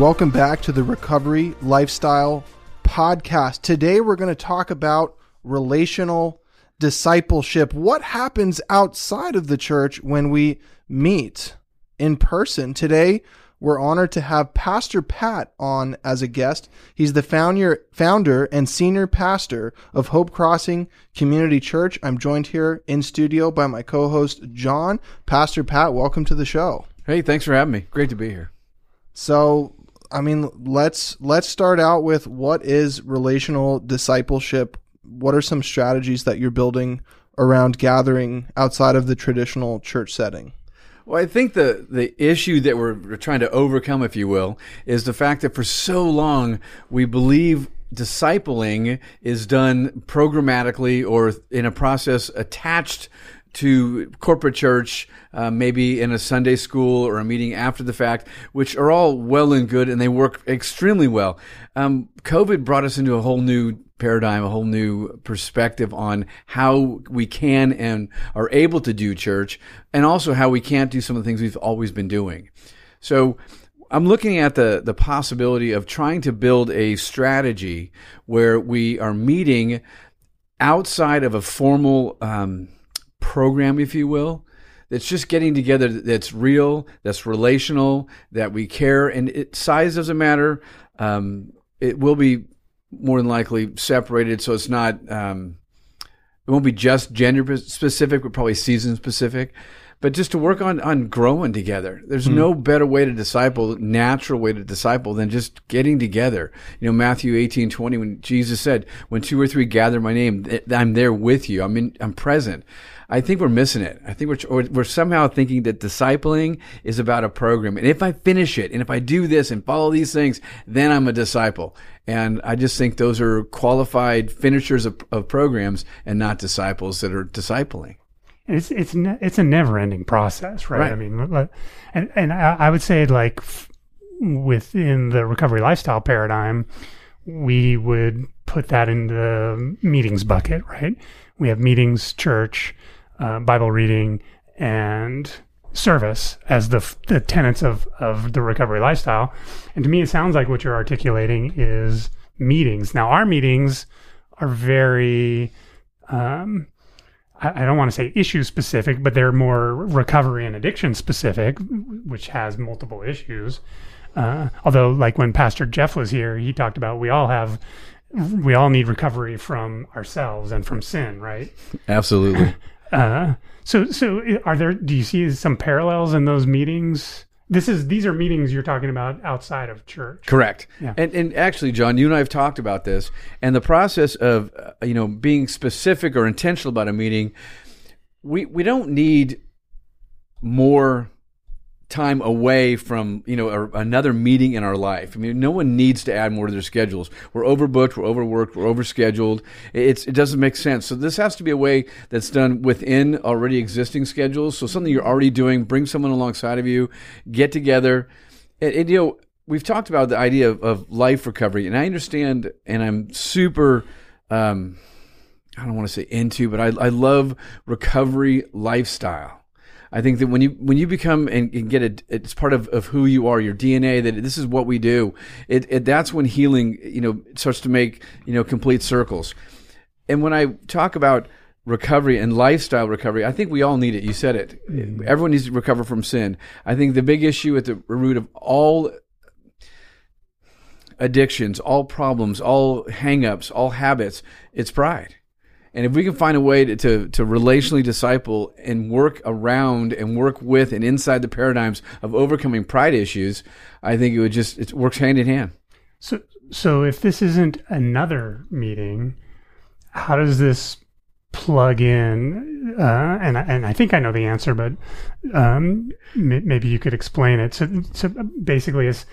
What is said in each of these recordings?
Welcome back to the Recovery Lifestyle Podcast. Today we're going to talk about relational discipleship. What happens outside of the church when we meet in person? Today we're honored to have Pastor Pat on as a guest. He's the founder, founder and senior pastor of Hope Crossing Community Church. I'm joined here in studio by my co-host John. Pastor Pat, welcome to the show. Hey, thanks for having me. Great to be here. So, I mean, let's let's start out with what is relational discipleship? What are some strategies that you're building around gathering outside of the traditional church setting? Well, I think the the issue that we're trying to overcome, if you will, is the fact that for so long we believe discipling is done programmatically or in a process attached to corporate church, uh, maybe in a Sunday school or a meeting after the fact, which are all well and good and they work extremely well. Um, COVID brought us into a whole new paradigm, a whole new perspective on how we can and are able to do church and also how we can't do some of the things we've always been doing. So, I'm looking at the, the possibility of trying to build a strategy where we are meeting outside of a formal um, program, if you will. That's just getting together. That's real. That's relational. That we care, and it, size doesn't matter. Um, it will be more than likely separated, so it's not. Um, it won't be just gender specific, but probably season specific but just to work on on growing together. There's mm. no better way to disciple, natural way to disciple than just getting together. You know, Matthew 18, 20, when Jesus said, when two or three gather my name, I'm there with you. I'm in, I'm present. I think we're missing it. I think we're, we're somehow thinking that discipling is about a program. And if I finish it and if I do this and follow these things, then I'm a disciple. And I just think those are qualified finishers of, of programs and not disciples that are discipling it's it's it's a never ending process, right? right? I mean, and and I, I would say like within the recovery lifestyle paradigm, we would put that in the meetings bucket, right? We have meetings, church, uh, Bible reading, and service as the the tenets of of the recovery lifestyle. And to me, it sounds like what you're articulating is meetings. Now, our meetings are very um, I don't want to say issue specific, but they're more recovery and addiction specific, which has multiple issues. Uh, although, like when Pastor Jeff was here, he talked about we all have, we all need recovery from ourselves and from sin, right? Absolutely. Uh, so, so are there? Do you see some parallels in those meetings? This is these are meetings you're talking about outside of church. Correct. Yeah. And and actually, John, you and I have talked about this, and the process of uh, you know being specific or intentional about a meeting. We we don't need more time away from you know a, another meeting in our life. I mean, no one needs to add more to their schedules. We're overbooked, we're overworked, we're overscheduled. It's it doesn't make sense. So this has to be a way that's done within already existing schedules. So something you're already doing, bring someone alongside of you, get together, and, and you know we've talked about the idea of, of, life recovery, and I understand, and I'm super. Um, I don't want to say into, but I, I love recovery lifestyle I think that when you when you become and, and get it, it's part of, of who you are, your DNA. That this is what we do. It, it that's when healing, you know, starts to make you know complete circles. And when I talk about recovery and lifestyle recovery, I think we all need it. You said it. Mm-hmm. Everyone needs to recover from sin. I think the big issue at the root of all addictions, all problems, all hangups, all habits, it's pride. And if we can find a way to, to, to, relationally disciple and work around and work with and inside the paradigms of overcoming pride issues, I think it would just, it works hand in hand. So, so if this isn't another meeting, how does this plug in? Uh, and, and I think I know the answer, but um, maybe you could explain it. So, so basically, it's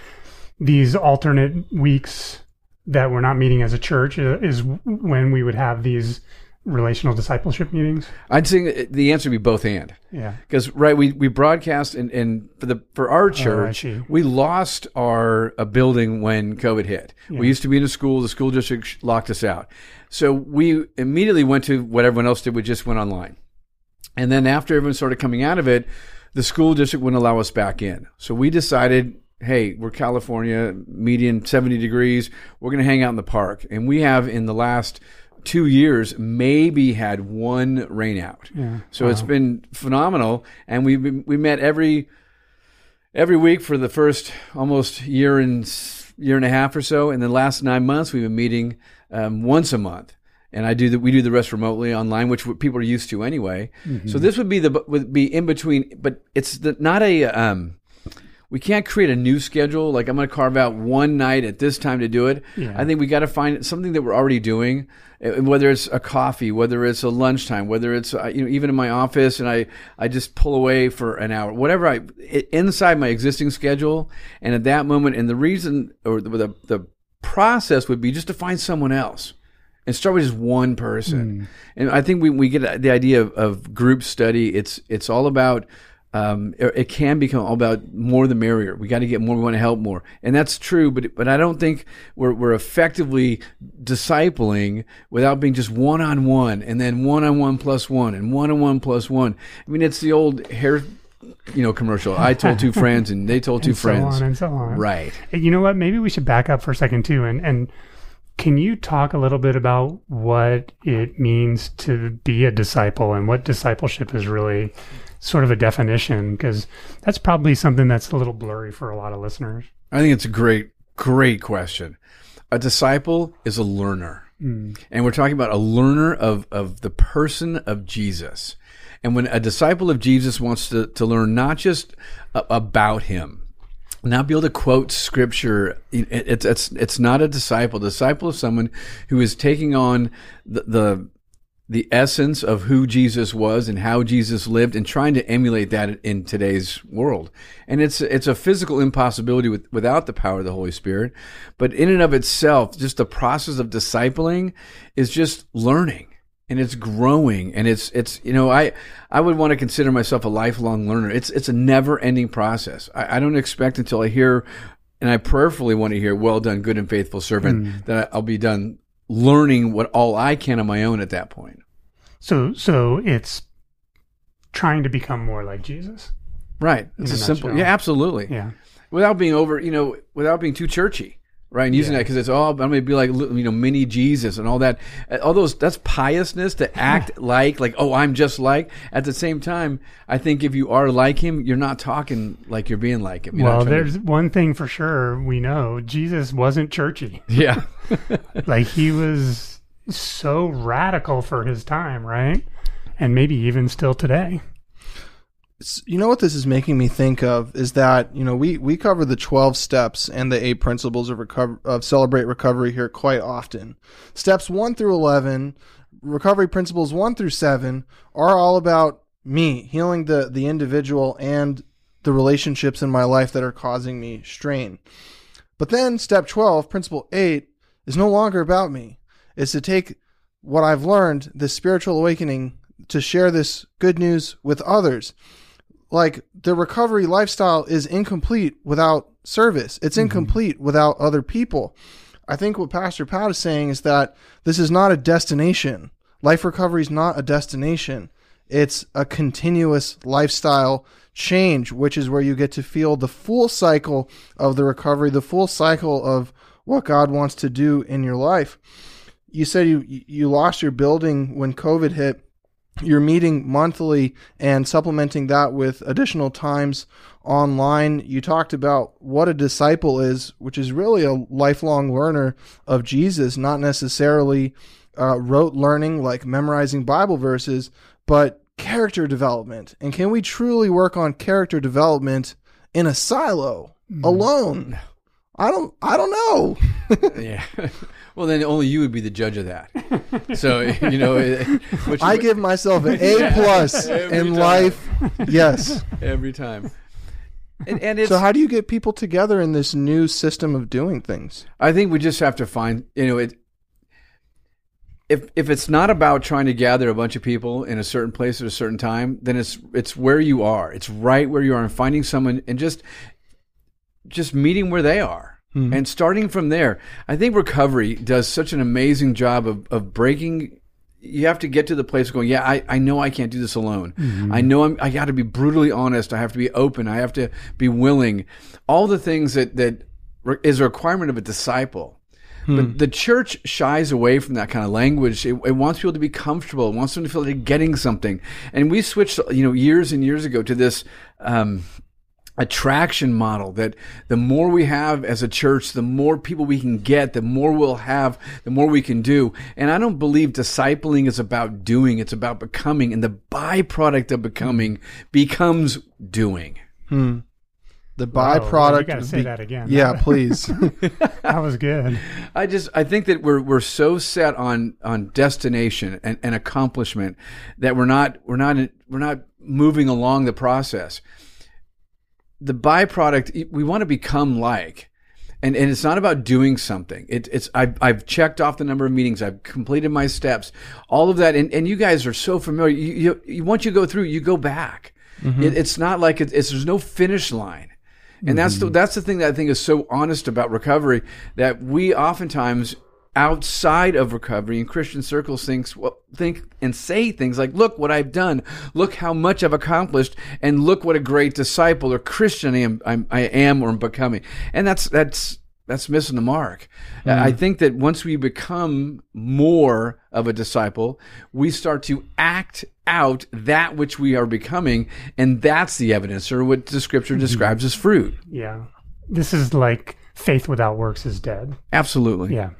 these alternate weeks that we're not meeting as a church uh, is when we would have these relational discipleship meetings? I'd say the answer would be both and. Yeah. Because right, we, we broadcast and, and for the for our oh, church, oh, we lost our a building when COVID hit. Yeah. We used to be in a school. The school district locked us out, so we immediately went to what everyone else did. We just went online, and then after everyone started coming out of it, the school district wouldn't allow us back in. So we decided hey, we're California, median 70 degrees. We're going to hang out in the park. And we have in the last two years maybe had one rain out. Yeah. So it's been phenomenal. And we've we met every every week for the first almost year and year and a half or so. And the last nine months, we've been meeting um, once a month. And I do the, we do the rest remotely online, which people are used to anyway. So this would be the would be in between, but it's the, not a um, we can't create a new schedule. Like I'm going to carve out one night at this time to do it. Yeah. I think we got to find something that we're already doing, uh, whether it's a coffee, whether it's a lunchtime, whether it's uh, you know even in my office, and I I just pull away for an hour, whatever I inside my existing schedule, and at that moment, and the reason or the the, the process would be just to find someone else and start with just one person. And I think we, we get the idea of, of group study. It's it's all about. Um, it, it can become all about more the merrier. We got to get more. We want to help more, and that's true. But but I don't think we're we're effectively discipling without being just one on one, and then one on one plus one, and one on one plus one. I mean, it's the old hair, you know, commercial. I told two friends, and they told two and friends. so on and so on. Right. You know what? Maybe we should back up for a second too, and and can you talk a little bit about what it means to be a disciple and what discipleship is really sort of a definition? Because that's probably something that's a little blurry for a lot of listeners. I think it's a great, great question. A disciple is a learner. Hmm. And we're talking about a learner of, of the person of Jesus. And when a disciple of Jesus wants to, to learn not just a- about him, not be able to quote scripture, it, it's, it's, it's not a disciple. disciple is someone who is taking on the, the, the essence of who Jesus was and how Jesus lived and trying to emulate that in today's world. And it's it's a physical impossibility with, without the power of the Holy Spirit, but in and of itself, just the process of discipling is just learning and it's growing and it's it's you know I I would want to consider myself a lifelong learner. It's it's a never ending process. I, I don't expect until I hear and I prayerfully want to hear, "Well done, good and faithful servant," hmm. that I'll be done learning what all I can on my own at that point. So so it's trying to become more like Jesus. Right. It's a simple. Yeah, absolutely. Yeah. Without being over, you know, without being too churchy. Right, and using Yeah. that because it's all I'm going to be like you know mini Jesus and all that, all those that's piousness to act like like oh I'm just like. At the same time, I think if you are like him, you're not talking like you're being like him. Not Well, trying to- there's one thing for sure we know: Jesus wasn't churchy. yeah, like he was so radical for his time, right? And maybe even still today. You know what this is making me think of is that you know we we cover the 12 steps and the eight principles of recover of celebrate recovery here quite often. Steps 1 through 11 recovery principles 1 through 7 are all about me healing the the individual and the relationships in my life that are causing me strain. But then step 12 principle 8 is no longer about me. It's to take what i've learned this spiritual awakening to share this good news with others like the recovery lifestyle is incomplete without service. It's mm-hmm. incomplete without other people. I think what Pastor Pat is saying is that this is not a destination. Life recovery is not a destination. It's a continuous lifestyle change, which is where you get to feel the full cycle of the recovery, the full cycle of what God wants to do in your life. You said you you lost your building when COVID hit you're meeting monthly and supplementing that with additional times online. You talked about what a disciple is, which is really a lifelong learner of Jesus, not necessarily uh, rote learning like memorizing Bible verses, but character development. And can we truly work on character development in a silo alone? I don't. I don't know. yeah. Well, then only you would be the judge of that. So you know, which I give myself an A plus Every in time. life. Yes. every time. And, and it's So how do you get people together in this new system of doing things? I think we just have to find, you know, it. If if it's not about trying to gather a bunch of people in a certain place at a certain time, then it's it's where you are. It's right where you are, and finding someone and just just meeting where they are Mm-hmm. and starting from there. I think recovery does such an amazing job of of breaking you have to get to the place of going, yeah, I, I know I can't do this alone. Mm-hmm. I know I'm, I got to be brutally honest. I have to be open. I have to be willing. All the things that, that re- is a requirement of a disciple. But hmm. the church shies away from that kind of language. It, it wants people to be comfortable. It wants them to feel like they're getting something. And we switched, you know, years and years ago to this, um, attraction model that the more we have as a church, the more people we can get, the more we'll have, the more we can do. And I don't believe discipling is about doing, it's about becoming. And the byproduct of becoming becomes doing. Hmm. The Whoa, you byproduct. got to of say be- that again. Yeah, please. that was good. I just I think that we're we're so set on on destination and, and accomplishment that we're not we're not we're not moving along the process. The byproduct we want to become like. And, and it's not about doing something. It, it's I've, I've checked off the number of meetings. I've completed my steps. All of that, and, and you guys are so familiar. You, you, you once you go through, you go back. Mm-hmm. It, it's not like it, it's there's no finish line. And that's the mm-hmm. that's the thing that I think is so honest about recovery that we oftentimes outside of recovery in Christian circles thinks well, think and say things like, "Look what I've done. Look how much I've accomplished, and look what a great disciple or Christian I am, I'm, I am or am becoming." And that's that's that's missing the mark. I mm-hmm. think that once we become more of a disciple, we start to act out that which we are becoming, and that's the evidence, or what the Scripture mm-hmm. describes as fruit. Yeah. This is like faith without works is dead. Absolutely. Yeah.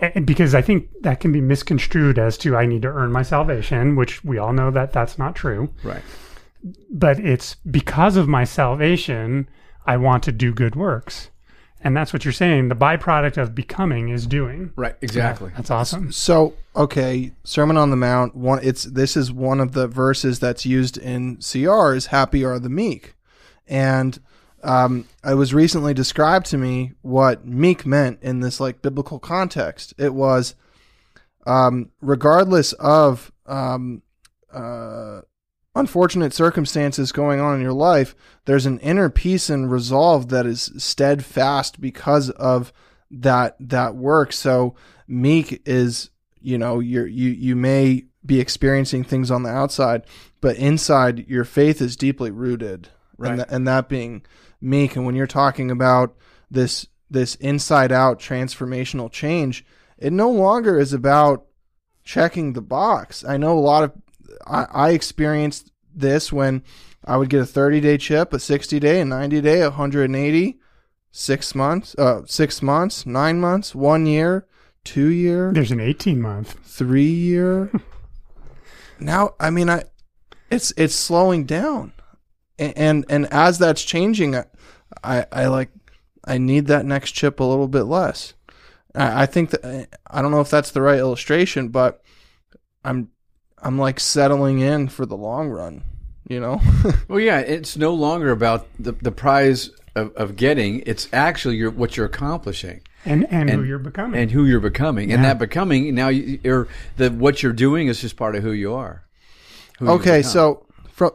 And because I think that can be misconstrued as to I need to earn my salvation, which we all know that that's not true. Right. But it's because of my salvation, I want to do good works. And that's what you're saying. The byproduct of becoming is doing. Right. Exactly. That's awesome. So, okay, Sermon on the Mount. One, it's this is one of the verses that's used in CR is "Happy are the meek," and um, it was recently described to me what meek meant in this like biblical context. It was, um, regardless of um, uh, unfortunate circumstances going on in your life, there's an inner peace and resolve that is steadfast because of that that work. So meek is, you know, you're, you you may be experiencing things on the outside, but inside your faith is deeply rooted, Right. and, tha- and that being meek. And when you're talking about this this inside out transformational change, it no longer is about checking the box. I know a lot of I, I experienced this when I would get a 30 day chip, a 60 day, a 90 day, a 180, six months, uh, six months, nine months, one year, two year, There's an 18 month. three year. now, I mean, I, it's it's slowing down, and and, and as that's changing, I, I I like I need that next chip a little bit less. I, I think that I don't know if that's the right illustration, but I'm I'm like settling in for the long run. You know, Well, yeah, it's no longer about the, the prize of, of getting. It's actually your, what you're accomplishing And, and, who you're becoming. and who you're becoming. And that becoming now, you, you're, the what you're doing is just part of who you are. Who okay, become. so from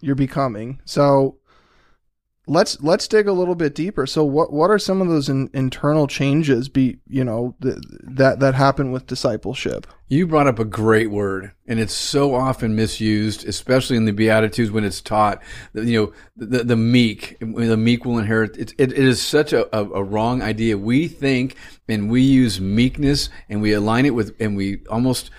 you're becoming so let's let's dig a little bit deeper so what what are some of those in, internal changes be you know th- that that happen with discipleship You brought up a great word, and it's so often misused, especially in the Beatitudes when it's taught. You know, the, the meek, the meek will inherit. It, it, it is such a, a, a wrong idea. We think and we use meekness and we align it with, and we almost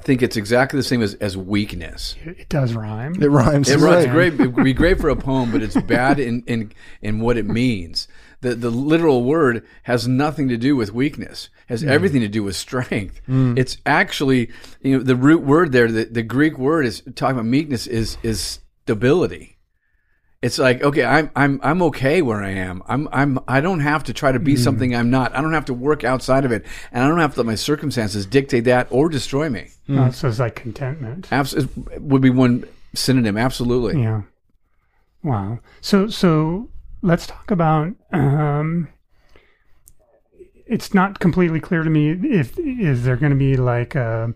think it's exactly the same as, as weakness. it, it does rhyme. it rhymes It right. great. It would be great for a poem, but it's bad in, in, in what it means. The, the literal word has nothing to do with weakness. Has mm. everything to do with strength. Mm. It's actually, you know, the root word there, the, the Greek word is talking about meekness is, is stability. It's like, okay, I'm, I'm, I'm okay where I am. I'm, I'm, I don't have to try to be something I'm not. I don't have to work outside of it. And I don't have to let my circumstances dictate that or destroy me. Uh, so it's like contentment. Abs- it would be one synonym. Absolutely. Yeah. Wow. So so let's talk about. Um, it's not completely clear to me if is there going to be like uh,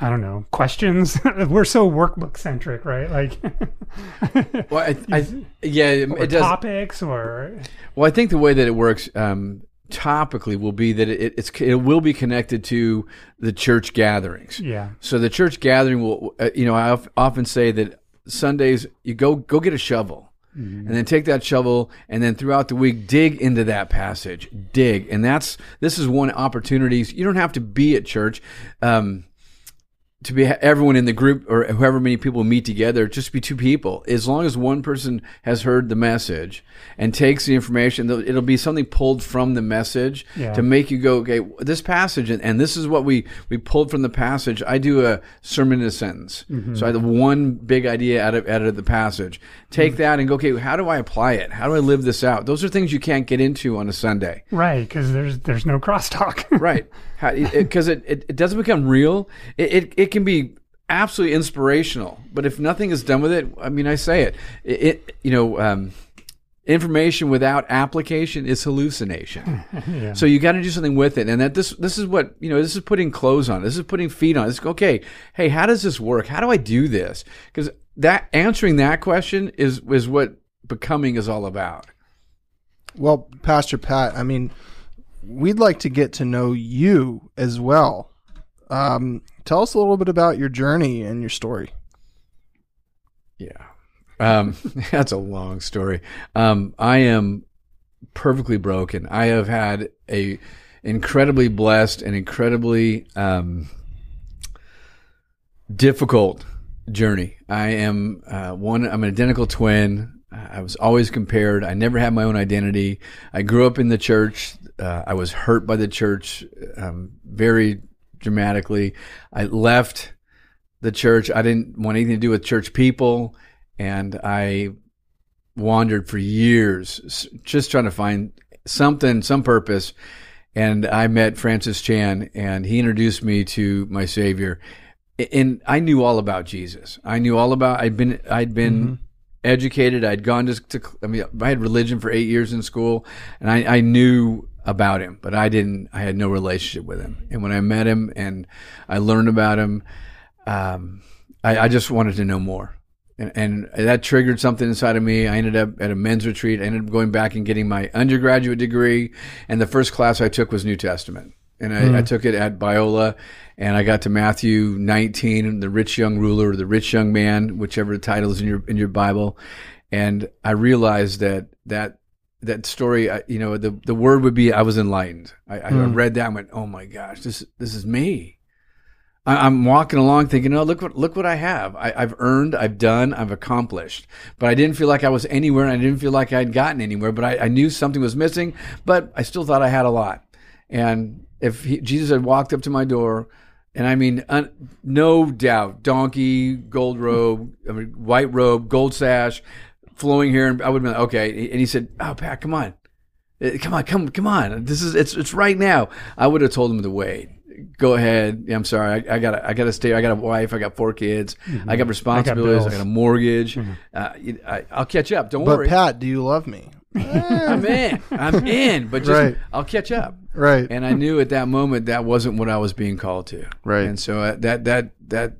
I don't know questions. We're so workbook centric, right? Like Well, I, I, yeah, it, does. topics or Well, I think the way that it works, um, topically will be that it, it's it will be connected to the church gatherings. Yeah. So the church gathering will, uh, you know, I often say that Sundays you go go get a shovel. And then take that shovel, and then throughout the week, dig into that passage. Dig, and that's this is one opportunity. You don't have to be at church. Um, to be everyone in the group or however many people meet together, just be two people. As long as one person has heard the message and takes the information, it'll- it'll be something pulled from the message Yeah. to make you go, okay, this passage, and, and this is what we we pulled from the passage. I do a sermon in a sentence, mm-hmm. so I have one big idea out of out of the passage. Take mm-hmm. that and go, okay, how do I apply it? How do I live this out? Those are things you can't get into on a Sunday Right, because there's there's no crosstalk. right because it, it, it doesn't become real. It, it, it can be absolutely inspirational but if nothing is done with it i mean i say it it, it you know um, information without application is hallucination. Yeah. so you got to do something with it and that this this is what you know this is putting clothes on this is putting feet on this okay hey how does this work? How do i do this? Because that answering that question is is what becoming is all about. Well, Pastor Pat, I mean, we'd like to get to know you as well. Um, tell us a little bit about your journey and your story. Yeah. Um, that's a long story. Um, I am perfectly broken. I have had a incredibly blessed and incredibly um, difficult journey. I am uh, one. I'm an identical twin. I was always compared. I never had my own identity. I grew up in the church. Uh, I was hurt by the church um, very dramatically. I left the church. I didn't want anything to do with church people, and I wandered for years just trying to find something, some purpose. And I met Francis Chan, and he introduced me to my Savior. And I knew all about Jesus. I knew all about. I'd been. I'd been educated. I'd gone to, to. I mean, I had religion for eight years in school, and I, I knew about him, but I didn't. I had no relationship with him. And when I met him and I learned about him, um, I, I just wanted to know more. And, and that triggered something inside of me. I ended up at a men's retreat. I ended up going back and getting my undergraduate degree. And the first class I took was New Testament. And I, hmm. I took it at Biola. And I got to Matthew 19, the rich young ruler, or the rich young man, whichever the title is in your, in your Bible. And I realized that, that, that story, I- you know, the, the word would be, I was enlightened. I, I hmm. read that and went, oh my gosh, this, this is me. I- I'm walking along thinking, oh, look what look what I have. I, I've earned, I've done, I've accomplished. But I didn't feel like I was anywhere, and I didn't feel like I had gotten anywhere. But I, I knew something was missing. But I still thought I had a lot. And if he, Jesus had walked up to my door, and I mean, un, no doubt, donkey, gold robe, I mean, white robe, gold sash, flowing hair, and I would have been like, okay. And he said, "Oh, Pat, come on." Uh, Come on, come, come on! This is it's it's right now. I would have told him to wait. Go ahead. I'm sorry. I, I got I got to stay. I got a wife. I got four kids. I got responsibilities. I got, bills. a mortgage. Uh, you- I, I'll catch up. Don't worry. But worry. Pat, do you love me? I'm in. I'm in. But just Right. I'll catch up. Right. And I knew at that moment that wasn't what I was being called to. Right. And so uh, that that that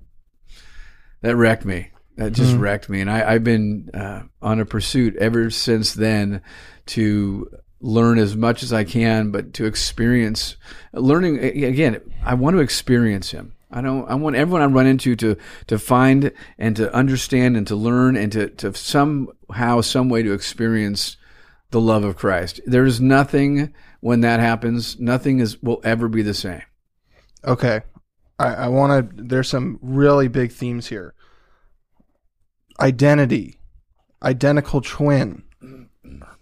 that wrecked me. That just wrecked me. And I, I've been uh, on a pursuit ever since then to learn as much as I can, but to experience learning again. I want to experience Him. I don't. I want everyone I run into to to find and to understand and to learn and to to somehow, some way to experience the love of Christ. There's nothing when that happens. Nothing is will ever be the same. Okay. I, I want to, there's some really big themes here identity, identical twin,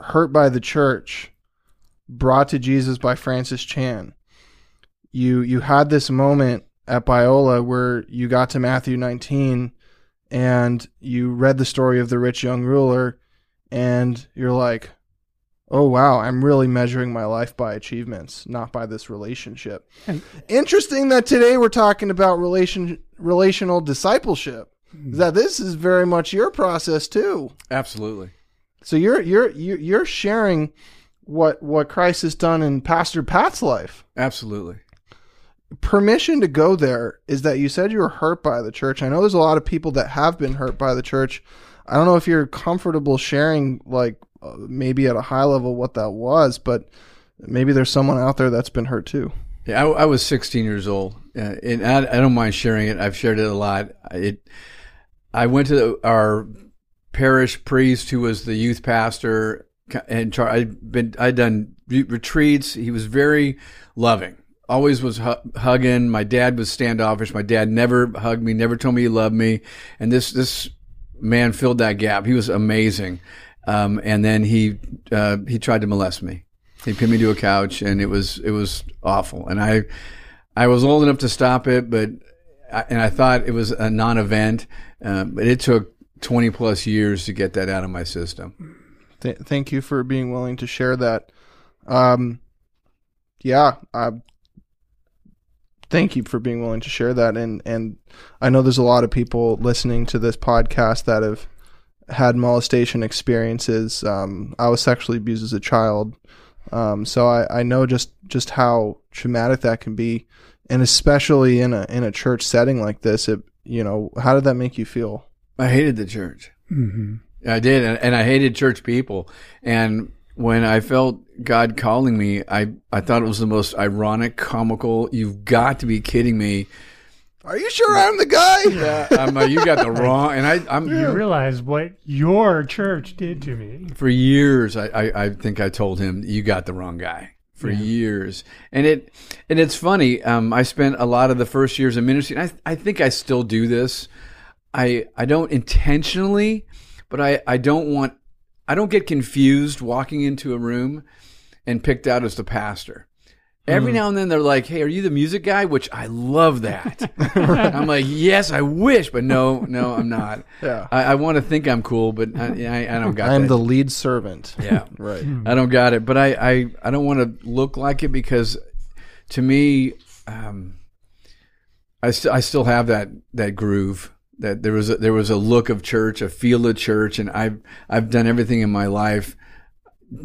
hurt by the church, brought to Jesus by Francis Chan. You, you had this moment at Biola where you got to Matthew 19 and you read the story of the rich young ruler and you're like, oh wow, I'm really measuring my life by achievements, not by this relationship. And- Interesting that today we're talking about relation relational discipleship. Hmm. That this is very much your process too. Absolutely. So you're you're you're sharing what what Christ has done in Pastor Pat's life. Absolutely. Permission to go there is that you said you were hurt by the church. I know there's a lot of people that have been hurt by the church. I don't know if you're comfortable sharing like maybe at a high level what that was, but maybe there's someone out there that's been hurt too. Yeah, I, I was 16 years old, uh, and I, I don't mind sharing it. I've shared it a lot. It, I went to the, our parish priest, who was the youth pastor, and char- I'd been I'd done retreats. He was very loving. Always was hu- hugging. My dad was standoffish. My dad never hugged me, never told me he loved me. And this this man filled that gap. He was amazing. Um, and then he uh, he tried to molest me. He pinned me to a couch, and it was it was awful. And I I was old enough to stop it, but I, and I thought it was a non-event, uh, but it took 20 plus years to get that out of my system. Th- thank you for being willing to share that. Um, yeah, uh, thank you for being willing to share that. And and I know there's a lot of people listening to this podcast that have had molestation experiences. Um, I was sexually abused as a child, um, so I, I know just just how traumatic that can be, and especially in a in a church setting like this. It you know how did that make you feel? I hated the church. hmm I did, and, and I hated church people. And when I felt God calling me, I, I thought it was the most ironic, comical. You've got to be kidding me. Are you sure I'm the guy? Yeah, I'm, uh, you got the wrong. And I, I'm You realize what your church did to me. for years. I, I, I think I told him you got the wrong guy for years. And it and it's funny. Um, I spent a lot of the first years of ministry. And I I think I still do this. I I don't intentionally, but I I don't want I don't get confused walking into a room and picked out as the pastor. Every now and then they're like, "Hey, are you the music guy?" Which I love that. I'm like, "Yes, I wish," but no, no, I'm not. Yeah. I, I want to think I'm cool, but I, I, I don't got I'm that. the lead servant. yeah, Right. I don't got it, but I, I, I don't want to look like it because to me, um, I still I still have that that groove that there was a, there was a look of church, a feel of church, and I've I've done everything in my life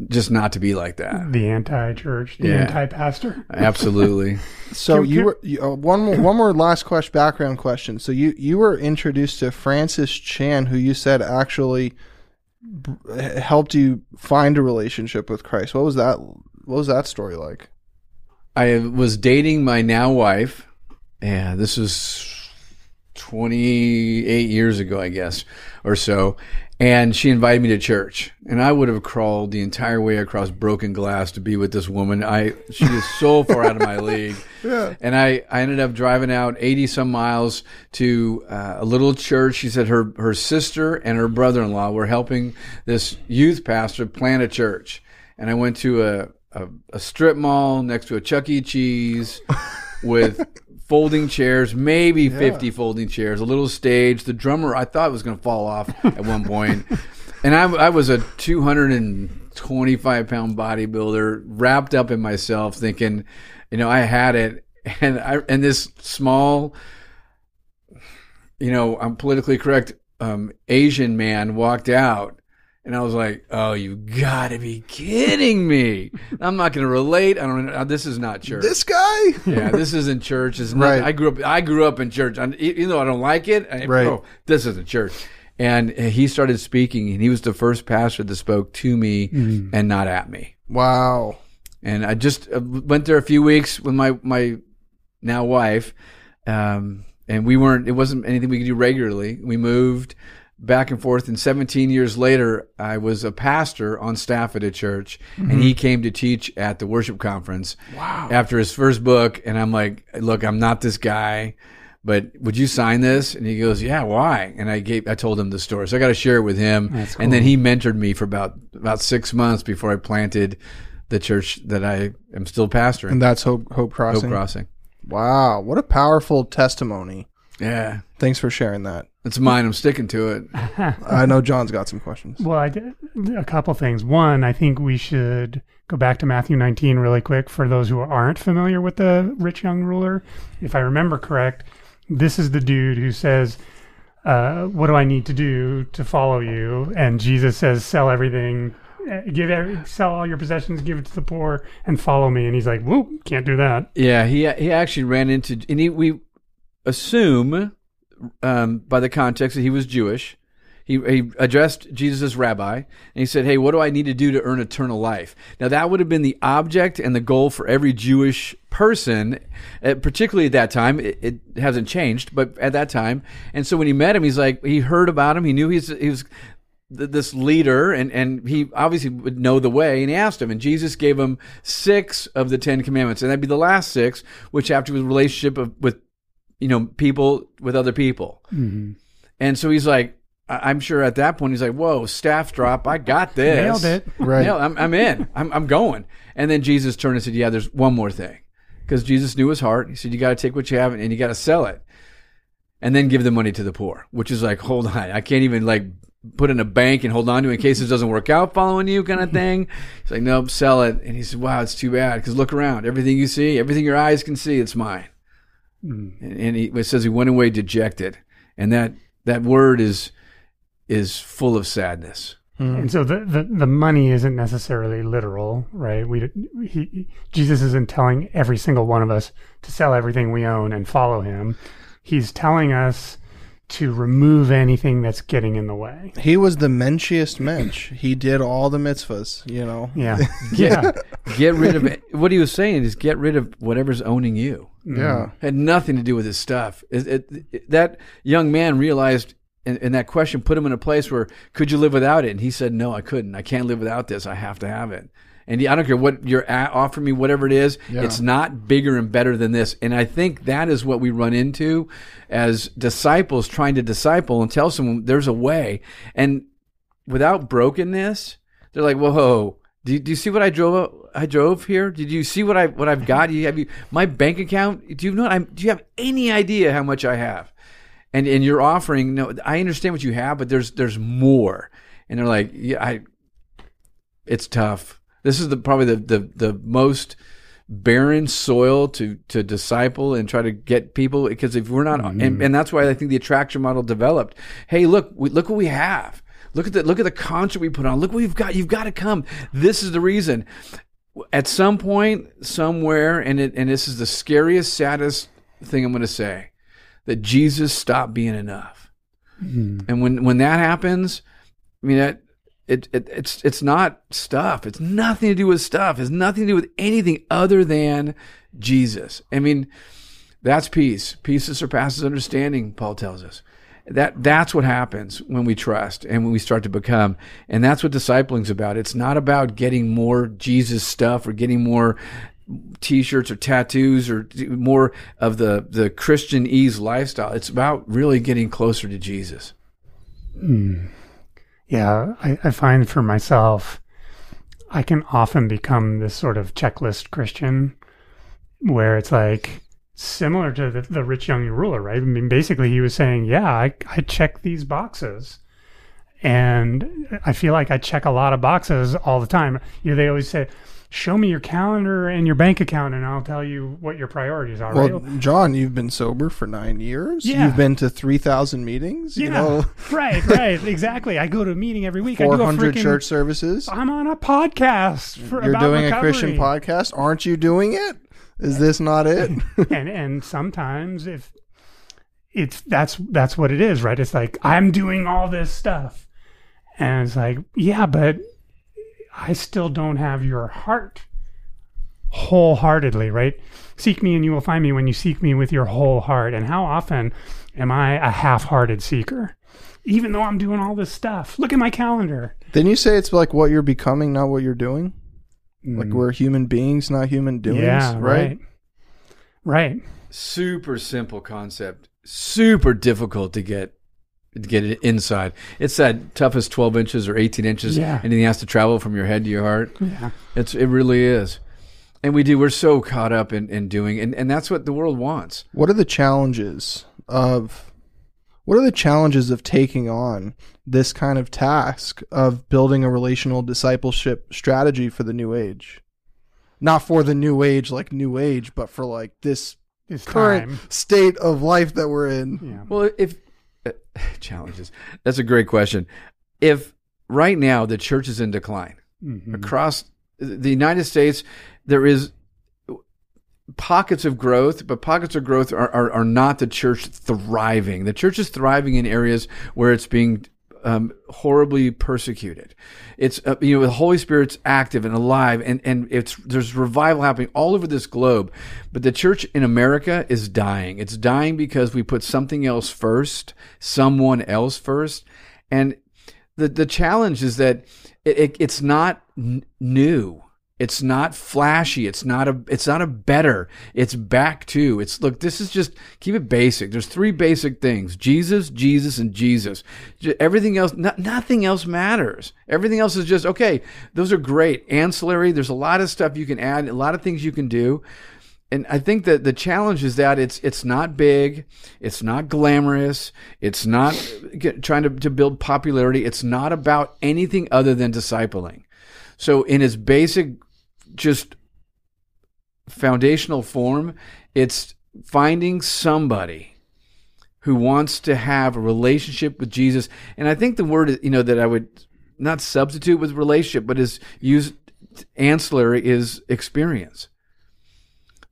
just not to be like that. The anti-church, the Yeah. anti-pastor. Absolutely. So Can- you can- were you, uh, one more one more last question background question. So you you were introduced to Francis Chan, who you said actually b- helped you find a relationship with Christ. What was that? What was that story like? I was dating my now wife. Yeah, this was 28 years ago, I guess, or so. And she invited me to church, and I would have crawled the entire way across broken glass to be with this woman. I she is so far out of my league. Yeah. And I, I ended up driving out 80 some miles to uh, a little church. She said her, her sister and her brother in law were helping this youth pastor plant a church. And I went to a, a, a strip mall next to a Chuck E. Cheese with folding chairs, maybe 50 folding chairs, a little stage. The drummer, I thought was going to fall off at one point. And I, I was a 225 pound bodybuilder wrapped up in myself thinking, you know, I had it. And I, and this small, you know, I'm politically correct, um, Asian man walked out. And I was like, "Oh, you gotta be kidding me! I'm not gonna relate. I don't. know. This is not church. This guy? yeah, this isn't church. It's not, Right. I grew up. I grew up in church. I, even though I don't like it, I, Right. oh, this isn't church. And he started speaking, and he was the first pastor that spoke to me and not at me. Wow. And I just uh, went there a few weeks with my my now wife, um, and we weren't. It wasn't anything we could do regularly. We moved back and forth, and 17 years later, I was a pastor on staff at a church, and he mm-hmm. came to teach at the worship conference. Wow! After his first book, and I'm like, "Look, I'm not this guy." But would you sign this? And he goes, "Yeah, why?" And I gave, I told him the story, so I got to share it with him. That's And then he mentored me for about about six months before I planted the church that I am still pastoring, And that's Hope Hope Hope Crossing. Crossing. Wow, what a powerful testimony. Yeah, Thanks for sharing that. it's mine. I'm sticking to it. I know John's got some questions. Well, I did a couple things. One, I think we should go back to Matthew 19 really quick for those who aren't familiar with the rich young ruler. If I remember correct, this is the dude who says, uh, "What do I need to do to follow you?" And Jesus says, "Sell everything." uh, Give every, sell all your possessions, give it to the poor, and follow me. And he's like, "Whoop, can't do that." Yeah, he he actually ran into, and he, we assume um, by the context that he was Jewish. he, he addressed Jesus as rabbi, and he said, Hey, what do I need to do to earn eternal life? Now, that would have been the object and the goal for every Jewish person, uh, particularly at that time. It, it hasn't changed, but at that time. And so when he met him, he's like, he heard about him. He knew he's, he was th- this leader, and, and he obviously would know the way, and he asked him. And Jesus gave him six of the Ten Commandments, and that'd be the last six, which after his relationship of, with, you know, people with other people. Mm-hmm. And so he's like, I- I'm sure at that point he's like, "Whoa, staff drop! I got this. Nailed it. Right. Nailed- I'm, I'm in. I'm, I'm going." And then Jesus turned and said, "Yeah, there's one more thing," because Jesus knew his heart. He said, "You got to take what you have and you got to sell it, and then give the money to the poor." Which is like, hold on, I can't even like put in a bank and hold on to it in case this doesn't work out following you, kind of thing. He's like, "Nope, sell it." And he said, "Wow, it's too bad because look around, everything you see, everything your eyes can see, it's mine." And, and he, it says he went away dejected, and that that word is is full of sadness. Mm. And so the, the, the money isn't necessarily literal, right? We he, Jesus isn't telling every single one of us to sell everything we own and follow him. He's telling us to remove anything that's getting in the way. He was the menschiest mensch. He did all the mitzvahs, you know. Yeah. yeah. Get rid of it. What he was saying is get rid of whatever's owning you. Mm-hmm. Yeah. Had nothing to do with his stuff. It, it, it- that young man realized, and, and that question put him in a place where could you live without it? And he said, "No, I couldn't. I can't live without this. I have to have it." And I don't care what you're at, offering me, whatever it is, it's not bigger and better than this. And I think that is what we run into as disciples trying to disciple and tell someone there's a way. And without brokenness, they're like, "Whoa, do you, do you see what I drove? I drove here. Did you see what I what I've got? Do you have you my bank account? Do you know? I'm, do you have any idea how much I have? And and you're offering. No, I understand what you have, but there's there's more. And they're like, yeah, I. It's tough. This is the probably the the the most barren soil to to disciple and try to get people because if we're not and, mm-hmm. and that's why I think the attraction model developed. Hey, look, we, look what we have. Look at the look at the concert we put on. Look what we've got. You've got to come. This is the reason. At some point, somewhere, and it and this is the scariest, saddest thing I'm going to say, that Jesus stopped being enough. Mm-hmm. And when when that happens, I mean that it, it it's it's not stuff. It's nothing to do with stuff. It's nothing to do with anything other than Jesus. I mean, that's peace. Peace that surpasses understanding, Paul tells us. That that's what happens when we trust and when we start to become. And that's what discipling's about. It's not about getting more Jesus stuff or getting more t-shirts or tattoos or more of the the Christian ease lifestyle. It's about really getting closer to Jesus. Hmm. Yeah, I, I find for myself, I can often become this sort of checklist Christian where it's like similar to the, the rich young ruler, right? I mean, basically, he was saying, Yeah, I, I check these boxes. And I feel like I check a lot of boxes all the time. You know, they always say, Show me your calendar and your bank account, and I'll tell you what your priorities are. Well, right? John, you've been sober for nine years. Yeah. You've been to 3,000 meetings. You Yeah, know, right, right, exactly. I go to a meeting every week. I do a 400 freaking, church services. I'm on a podcast for You're doing a. Christian podcast. Aren't you doing it? Is this not it? and and sometimes if it's that's that's what it is, right? It's like I'm doing all this stuff, and it's like yeah, but I still don't have your heart wholeheartedly, right? Seek me and you will find me when you seek me with your whole heart. And how often am I a half-hearted seeker? Even though I'm doing all this stuff. Look at my calendar. Didn't you say it's like what you're becoming, not what you're doing? Like we're human beings, not human doings, Mm. yeah, right? right. Right. super simple concept super difficult to get to get it inside it's that tough as 12 inches or 18 inches Yeah. anything has to travel from your head to your heart Yeah. it's it really is and we do we're so caught up in, in doing and, and that's what the world wants What are the challenges of what are the challenges of taking on this kind of task of building a relational discipleship strategy for the new age? Not for the new age like new age, but for like this current time. state of life that we're in. Yeah. well if uh, challenges that's a great question if right now the church is in decline Mhm. across the United States, there is pockets of growth, but pockets of growth are, are, are not the church thriving. The church is thriving in areas where it's being um, horribly persecuted. It's uh, you know the Holy Spirit's active and alive, and and it's there's revival happening all over this globe, but the church in America is dying. It's dying because we put something else first, someone else first, and the the challenge is that it, it, it's not n- new. It's not flashy. It's not a. It's not a better. It's back to. It's look. This is just keep it basic. There's three basic things: Jesus, Jesus, and Jesus. Everything else, no, nothing else matters. Everything else is just okay. Those are great. Ancillary. There's a lot of stuff you can add. A lot of things you can do. And I think that the challenge is that it's it's not big, it's not glamorous, it's not get, trying to, to build popularity. It's not about anything other than discipling. So in its basic just foundational form, it's finding somebody who wants to have a relationship with Jesus. And I think the word, you know, that I would not substitute with relationship, but is used ancillary is experience.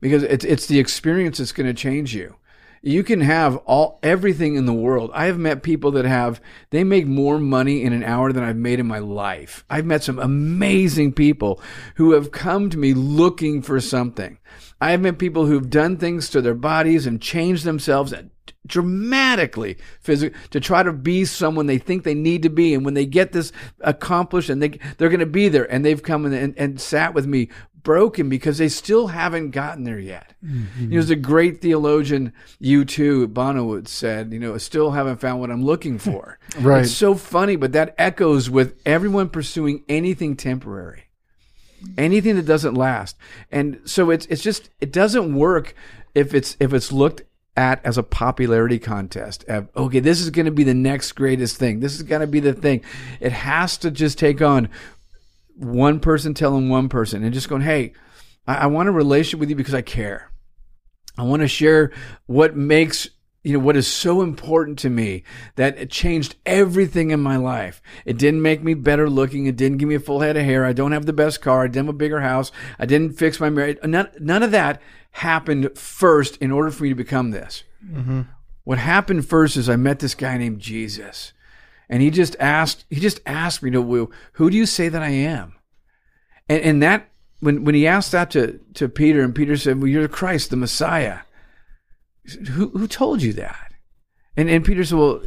Because it's it's the experience that's going to change you you can have all everything in the world. I have met people that have they make more money in an hour than I've made in my life. I've met some amazing people who have come to me looking for something. I have met people who've done things to their bodies and changed themselves dramatically physically to try to be someone they think they need to be and when they get this accomplished and they they're going to be there and they've come and, and sat with me broken because they still haven't gotten there yet. Mm-hmm. You know, there's a great theologian, U2, Bono said, you know, still haven't found what I'm looking for. right. It's so funny, but that echoes with everyone pursuing anything temporary, anything that doesn't last. And so it's, it's just, it doesn't work if it's, if it's looked at as a popularity contest of, okay, this is going to be the next greatest thing. This is going to be the thing. It has to just take on one person telling one person and just going, hey, I, I want a relationship with you because I care. I want to share what makes you know what is so important to me that it changed everything in my life. It didn't make me better looking. It didn't give me a full head of hair. I don't have the best car. I didn't have a bigger house. I didn't fix my marriage. None, none of that happened first in order for me to become this. Mm-hmm. What happened first is I met this guy named Jesus and he just asked he just asked me to who do you say that I am? And and that when when he asked that to to Peter and Peter said, "Well, you're Christ, the Messiah." Said, who who told you that? And and Peter said, "Well,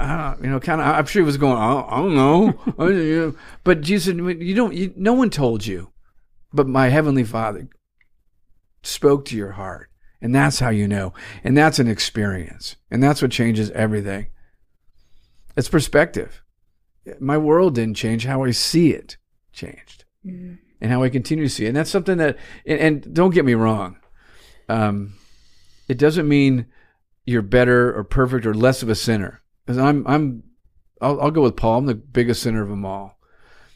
uh, you know, kind of. I'm sure he was going. I don't, I don't know, but Jesus said, "You don't. You, no one told you, but my heavenly Father spoke to your heart, and that's how you know. And that's an experience, and that's what changes everything." It's perspective. My world didn't change. How I see it changed, mm-hmm. and how I continue to see it. And that's something that. And, and don't get me wrong. Um, it doesn't mean you're better or perfect or less of a sinner. Because I'm, I'm, I'll, I'll go with Paul. I'm the biggest sinner of them all.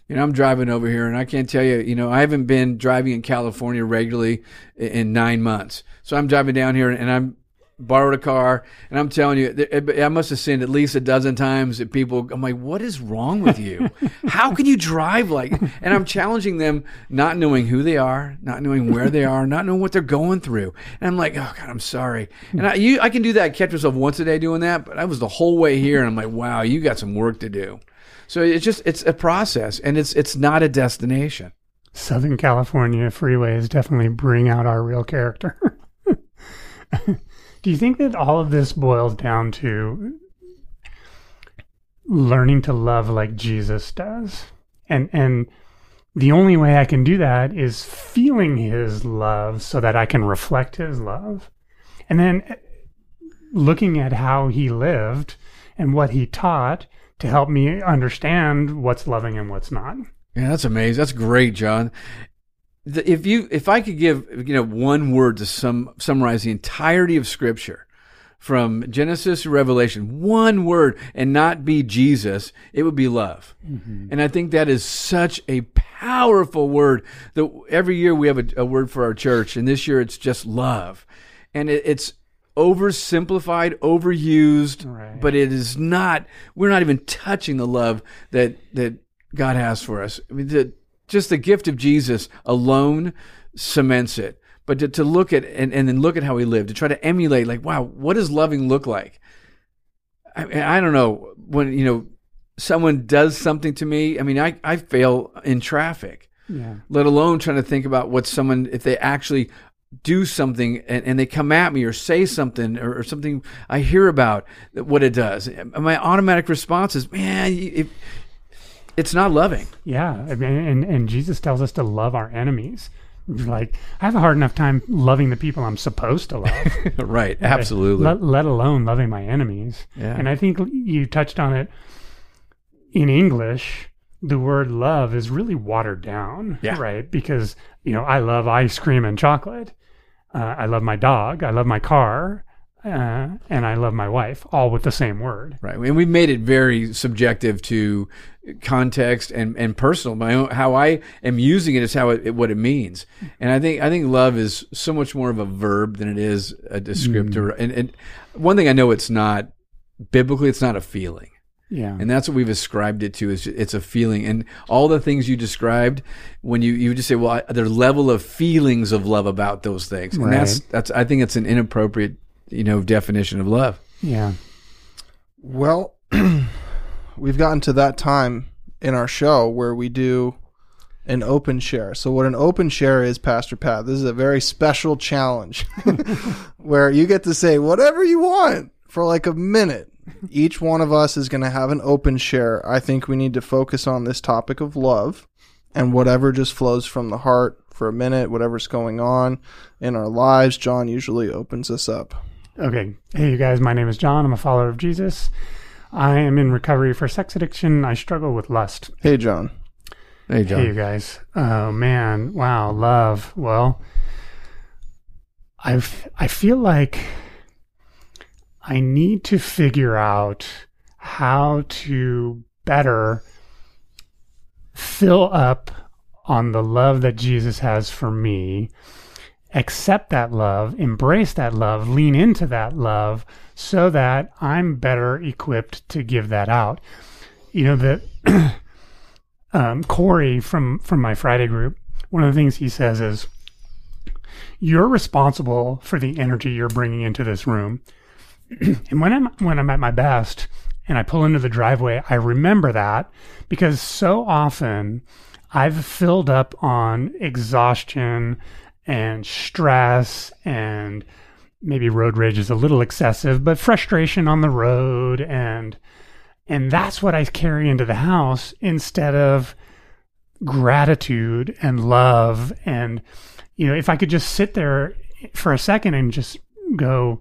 You know, I'm driving over here, and I can't tell you. You know, I haven't been driving in California regularly in nine months. So I'm driving down here, and I'm borrowed a car, and I'm telling you, I must have seen at least a dozen times. That people, I'm like, what is wrong with you? How can you drive like? And I'm challenging them, not knowing who they are, not knowing where they are, not knowing what they're going through. And I'm like, oh God, I'm sorry. And I, you, I can do that, I catch myself once a day doing that, but I was the whole way here, and I'm like, wow, you got some work to do. So it's just it's a process, and it's it's not a destination. Southern California freeways definitely bring out our real character. Do you think that all of this boils down to learning to love like Jesus does? And and the only way I can do that is feeling his love so that I can reflect his love. And then looking at how he lived and what he taught to help me understand what's loving and what's not. Yeah, that's amazing. That's great, John if you if I could give you know one word to sum summarize the entirety of Scripture from Genesis to Revelation, one word, and not be Jesus, it would be love. Mm-hmm. And I think that is such a powerful word. That every year we have a, a, word for our church, and this year it's just love, and it, it's oversimplified, overused, right. but it is not. We're not even touching the love that that God has for us. I mean, the, just the gift of Jesus alone cements it. But to, to look at and, and then look at how he lived, to try to emulate, like, wow, what does loving look like? I, I don't know when you know someone does something to me, I mean, I, I fail in traffic, Yeah. let alone trying to think about what someone, if they actually do something and, and they come at me or say something or, or something I hear about what it does. My automatic response is, man, it, it's not loving. Yeah, I mean, and and Jesus tells us to love our enemies. Like I have a hard enough time loving the people I'm supposed to love, right. Absolutely. let, let alone loving my enemies. Yeah. And I think you touched on it. In English, the word love is really watered down, Yeah. right? Because you know I love ice cream and chocolate. Uh, I love my dog. I love my car, uh, and I love my wife, all with the same word. Right. And we've made it very subjective to context and, and personal. My own, how I am using it is how it, what it means. And I think, I think love is so much more of a verb than it is a descriptor. And, and one thing I know it's not biblically, it's not a feeling. Yeah. And that's what we've ascribed it to is it's a feeling. And all the things you described, when you, you just say, well, I, there's level of feelings of love about those things. And that's, Right. that's, I think it's an inappropriate, you know, definition of love. yeah. Well, we've gotten to that time in our show where we do an open share. So, what an open share is, Pastor Pat, this is a very special challenge where you get to say whatever you want for like a minute. Each one of us is going to have an open share. I think we need to focus on this topic of love and whatever just flows from the heart for a minute, whatever's going on in our lives. John usually opens us up. Okay. Hey, you guys. My name is John. I'm a follower of Jesus. I am in recovery for sex addiction. I struggle with lust. Hey, John. Hey, John. Hey, you guys. Oh man. Wow. Love. Well, I've I feel like I need to figure out how to better fill up on the love that Jesus has for me, accept that love, embrace that love, lean into that love so that I'm better equipped to give that out. You know, that um, Corey from from my Friday group, one of the things he says is, "You're responsible for the energy you're bringing into this room." and when I'm when I'm at my best and I pull into the driveway, I remember that because so often I've filled up on exhaustion and stress and maybe road rage is a little excessive, but frustration on the road and and that's what I carry into the house instead of gratitude and love and you know if I could just sit there for a second and just go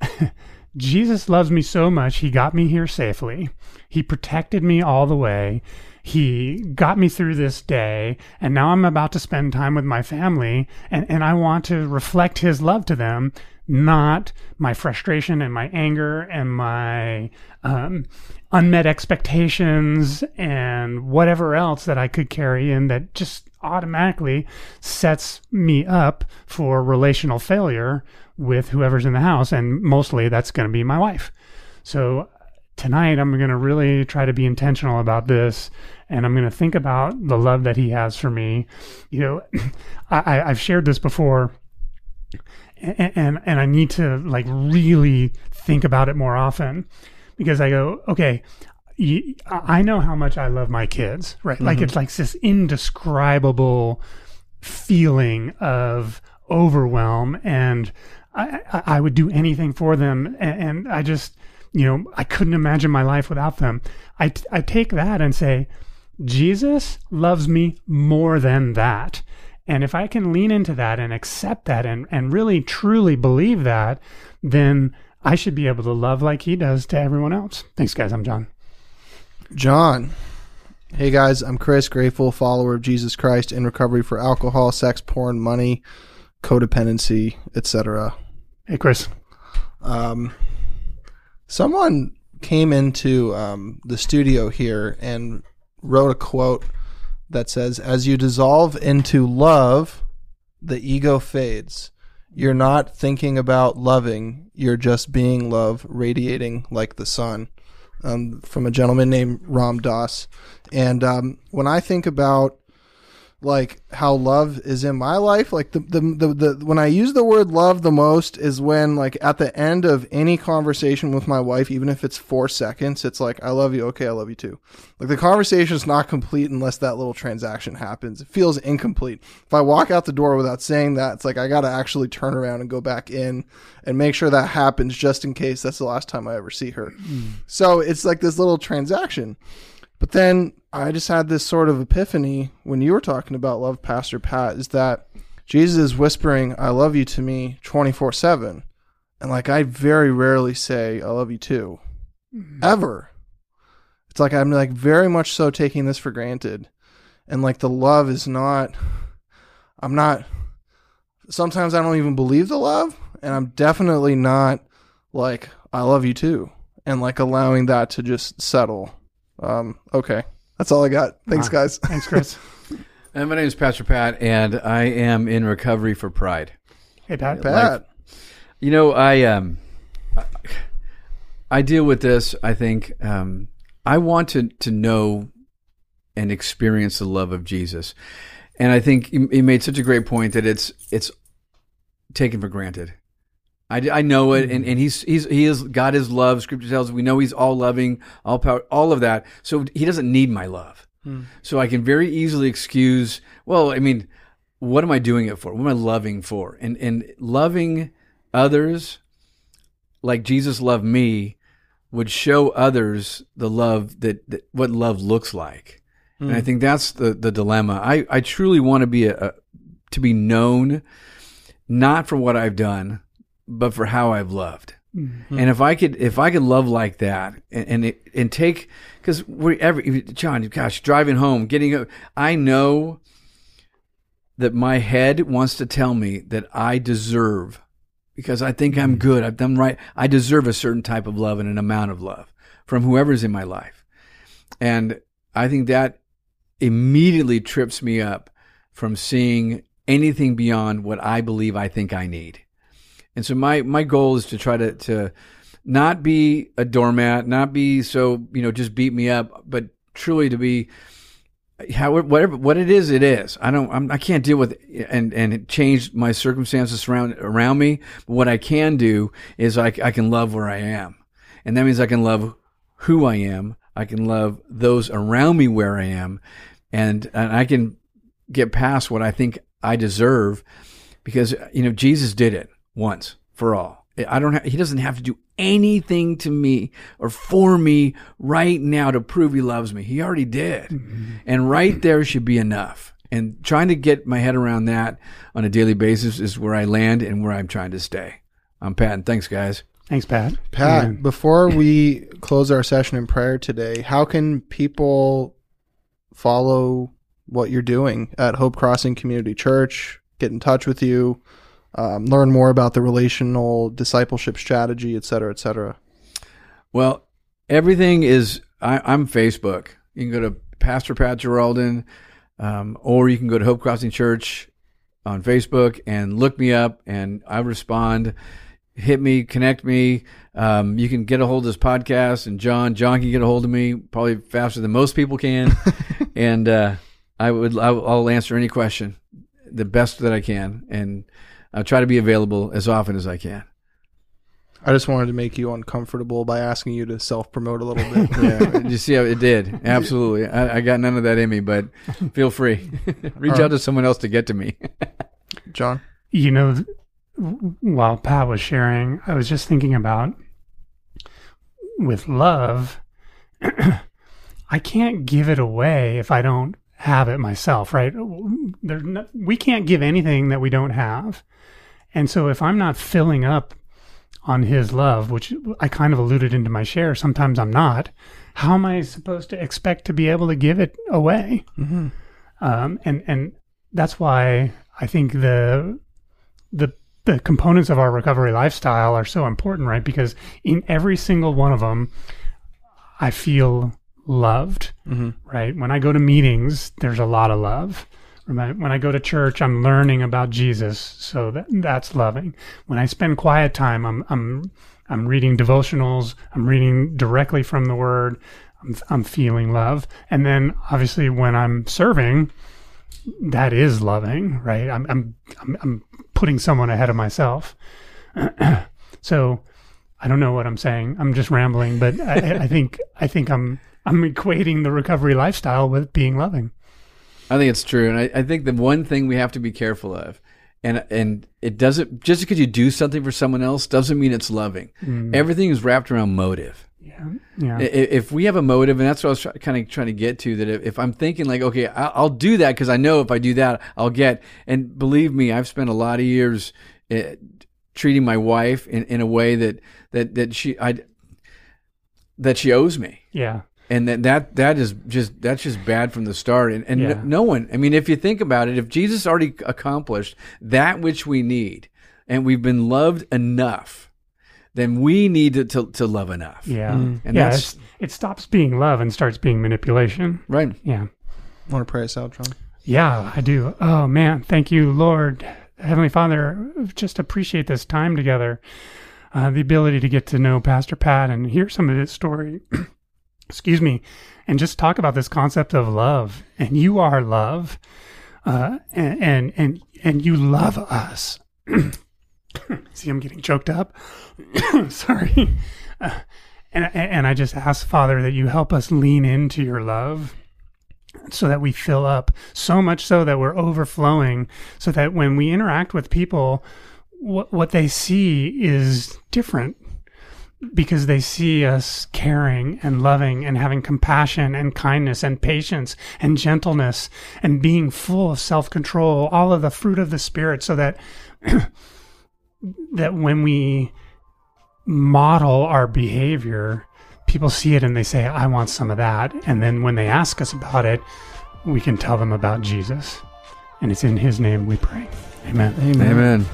Jesus loves me so much. He got me here safely. He protected me all the way. He got me through this day. And now I'm about to spend time with my family. And, and I want to reflect his love to them, not my frustration and my anger and my um, unmet expectations and whatever else that I could carry in that just automatically sets me up for relational failure with whoever's in the house. And mostly that's going to be my wife. So tonight I'm going to really try to be intentional about this. And I'm going to think about the love that he has for me. You know, I, I've shared this before and, and, and I need to like really think about it more often because I go, okay, I know how much I love my kids, right? Like mm-hmm. it's like this indescribable feeling of overwhelm and I, I, I would do anything for them and, and I just you know I couldn't imagine my life without them. I, I take that and say Jesus loves me more than that. And if I can lean into that and accept that and, and really truly believe that then I should be able to love like he does to everyone else. Thanks guys. I'm John. John. Hey guys, I'm Chris, grateful follower of Jesus Christ in recovery for alcohol, sex, porn, money, codependency, etc. hey Chris. Um, someone came into um, the studio here and wrote a quote that says, "As you dissolve into love, the ego fades. You're not thinking about loving; you're just being love, radiating like the sun." Um, from a gentleman named Ram Dass. And um, when I think about like how love is in my life. Like the, the the the when I use the word love the most is when like at the end of any conversation with my wife, even if it's four seconds, it's like I love you. Okay, I love you too. Like the conversation is not complete unless that little transaction happens. It feels incomplete. If I walk out the door without saying that, it's like I got to actually turn around and go back in and make sure that happens just in case that's the last time I ever see her. Mm. So it's like this little transaction. But then I just had this sort of epiphany when you were talking about love, Pastor Pat, is that Jesus is whispering, I love you to me 24 7. And like, I very rarely say, I love you too. Hmm. Ever. It's like, I'm like very much so taking this for granted. And like, the love is not, I'm not, sometimes I don't even believe the love. And I'm definitely not like, I love you too. And like allowing that to just settle. Um, okay. That's all I got. Thanks, Wow. guys. Thanks, Chris. And my name is Pastor Pat, and I am in recovery for pride. hey, Pat. Pat. You know, I um, I deal with this. I think um, I want to to know and experience the love of Jesus, and I think he, he made such a great point that it's it's taken for granted. I, I know it, and, mm-hmm. and he's he's he is God is love. Scripture tells us we know he's all loving, all power, all of that. So he doesn't need my love. Hmm. So I can very easily excuse. Well, I mean, what am I doing it for? What am I loving for? And and loving others like Jesus loved me would show others the love that, that what love looks like. And I hmm. think that's the the dilemma. I I truly want to be a, a to be known not for what I've done, but for how I've loved. Mm-hmm. And if I could, if I could love like that, and and, it, and take, because we're every John, gosh, driving home, getting, I know that my head wants to tell me that I deserve, because I think I'm mm-hmm. good, I've done right, I deserve a certain type of love and an amount of love from whoever's in my life, and I think that immediately trips me up from seeing anything beyond what I believe I think I need. And so my my goal is to try to to not be a doormat, not be so you know just beat me up, but truly to be whatever what it is, it is. I don't I'm, I can't deal with and and change my circumstances around around me. But what I can do is I I can love where I am, and that means I can love who I am. I can love those around me where I am, and and I can get past what I think I deserve because you know Jesus did it once for all. I don't. Ha- he doesn't have to do anything to me or for me right now to prove he loves me. He already did, mm-hmm. and right there should be enough. And trying to get my head around that on a daily basis is where I land and where I'm trying to stay. I'm Pat, and thanks, guys. Thanks, Pat. Pat, Yeah. before we close our session in prayer today, how can people follow what you're doing at Hope Crossing Community Church? Get in touch with you, um, learn more about the relational discipleship strategy, et cetera, et cetera. Well, everything is. I, I'm Facebook. You can go to Pastor Pat Geraldin, um, or you can go to Hope Crossing Church on Facebook and look me up, and I respond. Hit me, connect me. Um, you can get a hold of this podcast, and John. John can get a hold of me probably faster than most people can, and uh, I would. I'll answer any question the best that I can, and I'll try to be available as often as I can. I just wanted to make you uncomfortable by asking you to self promote a little bit. Yeah, you see how it did. Absolutely. I, I got none of that in me, but feel free. Reach out to someone else to get to me. John? You know, while Pat was sharing, I was just thinking about with love, I can't give it away if I don't have it myself, right? There's no, we can't give anything that we don't have. And so if I'm not filling up on his love, which I kind of alluded into my share, sometimes I'm not, how am I supposed to expect to be able to give it away? Mm-hmm. um, and and that's why I think the the the components of our recovery lifestyle are so important, right? Because in every single one of them, I feel loved, Mm-hmm. right? When I go to meetings, there's a lot of love. When I go to church, I'm learning about Jesus, so that that's loving. When I spend quiet time, I'm I'm I'm reading devotionals. I'm reading directly from the Word. I'm I'm feeling love, and then obviously when I'm serving, that is loving, right? I'm I'm I'm, I'm putting someone ahead of myself. so I don't know what I'm saying. I'm just rambling, but I, I think I think I'm I'm equating the recovery lifestyle with being loving. I think it's true, and I, I think the one thing we have to be careful of, and and it doesn't just because you do something for someone else doesn't mean it's loving. Everything is wrapped around motive. Yeah, yeah, If we have a motive, and that's what I was try, kind of trying to get to, that if, I'm thinking like, okay, I'll, I'll do that because I know if I do that, I'll get. And believe me, I've spent a lot of years uh, treating my wife in, in a way that that that she I that she owes me yeah, and that that that is just that's just bad from the start and and Yeah. no, no one i mean if you think about it if jesus already accomplished that which we need and we've been loved enough then we need to to, to love enough yeah, And yeah. that's- it stops being love and starts being manipulation. right Yeah. Want to pray us out, John? Yeah, I do. Oh man, thank you, Lord, Heavenly Father. Just appreciate this time together, uh, the ability to get to know Pastor Pat and hear some of his story. Excuse me, and just talk about this concept of love. And you are love, uh, and and and you love us. See, I'm getting choked up. Sorry. Uh, and and I just ask Father that you help us lean into your love so that we fill up so much so that we're overflowing so that when we interact with people what what they see is different because they see us caring and loving and having compassion and kindness and patience and gentleness and being full of self-control all of the fruit of the spirit so that that when we model our behavior people see it and they say, I want some of that. And then when they ask us about it, we can tell them about Jesus. And it's in his name we pray. Amen. amen